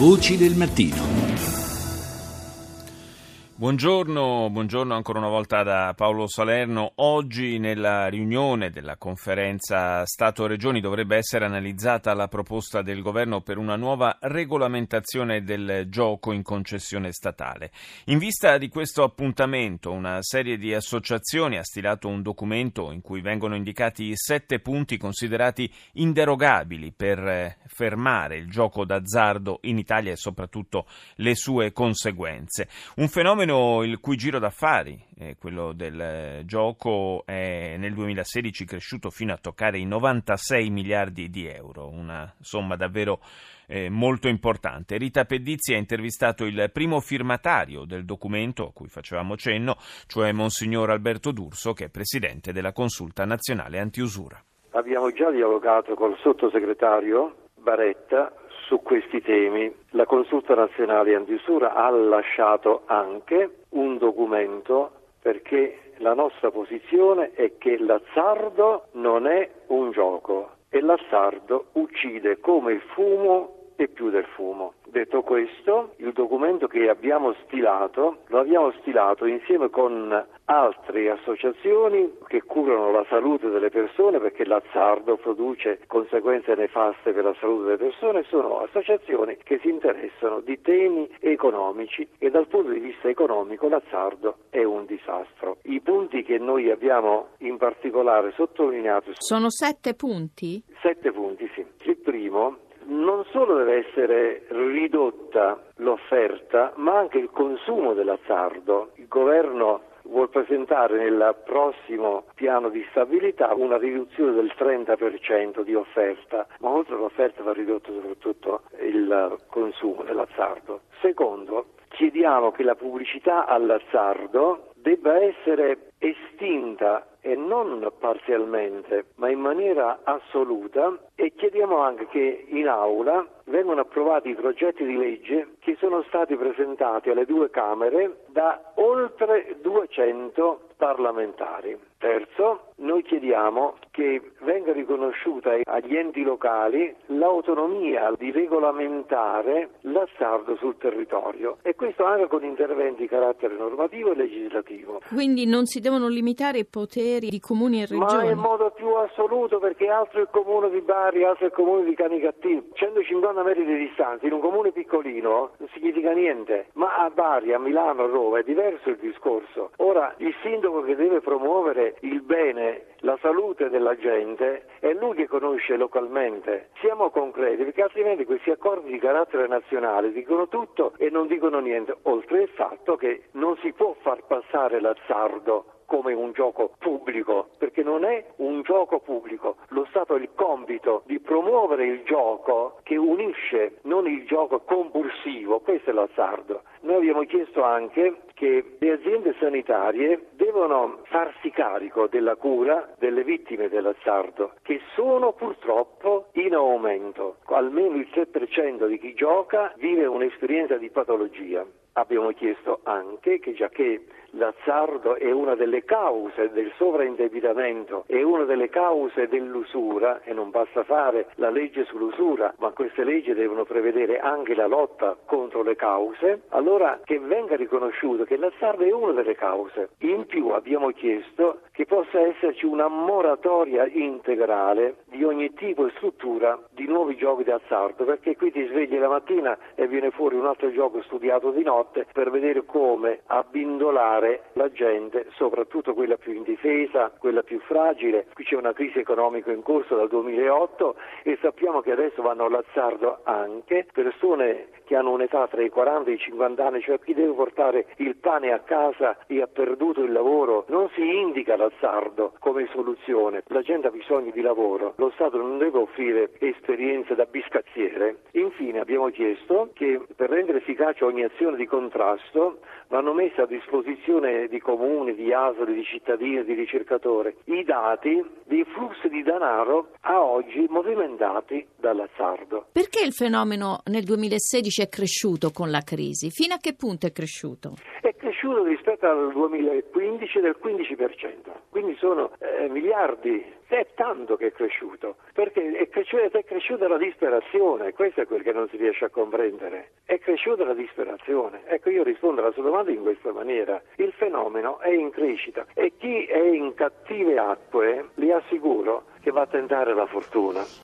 Voci del mattino. Buongiorno, buongiorno, ancora una volta da Paolo Salerno. Oggi nella riunione della conferenza Stato-Regioni dovrebbe essere analizzata la proposta del governo per una nuova regolamentazione del gioco in concessione statale. In vista di questo appuntamento, una serie di associazioni ha stilato un documento in cui vengono indicati sette punti considerati inderogabili per fermare il gioco d'azzardo in Italia e soprattutto le sue conseguenze. Un fenomeno fenomeno il cui giro d'affari, eh, quello del eh, gioco, è nel 2016 cresciuto fino a toccare i 96 miliardi di euro, una somma davvero eh, molto importante. Rita Pedizzi ha intervistato il primo firmatario del documento a cui facevamo cenno, cioè Monsignor Alberto D'Urso, che è presidente della Consulta Nazionale Antiusura. Abbiamo già dialogato col sottosegretario Baretta su questi temi. La Consulta nazionale antiusura ha lasciato anche un documento perché la nostra posizione è che l'azzardo non è un gioco e l'azzardo uccide come il fumo e più del fumo. Detto questo, il documento che abbiamo stilato lo abbiamo stilato insieme con altre associazioni che curano la salute delle persone perché l'azzardo produce conseguenze nefaste per la salute delle persone, sono associazioni che si interessano di temi economici e dal punto di vista economico l'azzardo è un disastro. I punti che noi abbiamo in particolare sottolineato sono sette punti? Sette punti, sì. Il primo non solo deve essere ridotta l'offerta, ma anche il consumo dell'azzardo. Il governo vuol presentare nel prossimo piano di stabilità una riduzione del 30% di offerta, ma oltre all'offerta va ridotto soprattutto il consumo dell'azzardo. Secondo, chiediamo che la pubblicità all'azzardo debba essere estinta e non parzialmente, ma in maniera assoluta e chiediamo anche che in aula vengano approvati i progetti di legge che sono stati presentati alle due Camere da oltre 200 parlamentari. Terzo, noi chiediamo che venga riconosciuta agli enti locali l'autonomia di regolamentare l'azzardo sul territorio e questo anche con interventi di carattere normativo e legislativo. Quindi non si devono limitare i poteri di comuni e regioni? Ma in modo assoluto perché altro il comune di Bari, altro il comune di Canicattì, 150 metri di distanza in un comune piccolino non significa niente, ma a Bari, a Milano, a Roma è diverso il discorso. Ora il sindaco che deve promuovere il bene, la salute della gente è lui che conosce localmente. Siamo concreti perché altrimenti questi accordi di carattere nazionale dicono tutto e non dicono niente, oltre al fatto che non si può far passare l'azzardo come un gioco pubblico, perché non è un gioco pubblico. Lo Stato ha il compito di promuovere il gioco che unisce, non il gioco compulsivo, questo è l'azzardo. Noi abbiamo chiesto anche che le aziende sanitarie devono farsi carico della cura delle vittime dell'azzardo, che sono purtroppo in aumento. Almeno il 3% di chi gioca vive un'esperienza di patologia. Abbiamo chiesto anche che già che l'azzardo è una delle cause del sovraindebitamento, è una delle cause dell'usura e non basta fare la legge sull'usura, ma queste leggi devono prevedere anche la lotta contro le cause, allora che venga riconosciuto che l'azzardo è una delle cause. In più abbiamo chiesto che possa esserci una moratoria integrale di ogni tipo e struttura di nuovi giochi d'azzardo, perché qui ti svegli la mattina e viene fuori un altro gioco studiato di notte per vedere come abbindolare aiutare la gente, soprattutto quella più indifesa, quella più fragile. Qui c'è una crisi economica in corso dal 2008 e sappiamo che adesso vanno all'azzardo anche persone che hanno un'età tra i 40 e i 50 anni, cioè chi deve portare il pane a casa e ha perduto il lavoro. Non si indica l'azzardo come soluzione, la gente ha bisogno di lavoro, lo Stato non deve offrire esperienze da biscazziere. Infine abbiamo chiesto che per rendere efficace ogni azione di contrasto vanno messe a disposizione di comuni, di ASL, di cittadini, di ricercatori i dati dei flussi di denaro a oggi movimentati dall'azzardo. Perché il fenomeno nel 2016 è cresciuto con la crisi? Fino a che punto è cresciuto? È cresciuto rispetto al 2015 del 15%, quindi sono eh, miliardi, è tanto che è cresciuto, perché è cresciuta, è cresciuta la disperazione, questo è quel che non si riesce a comprendere, è cresciuta la disperazione. Ecco, io rispondo alla sua domanda in questa maniera, il fenomeno è in crescita e chi è in cattive acque, vi assicuro che va a tentare la fortuna.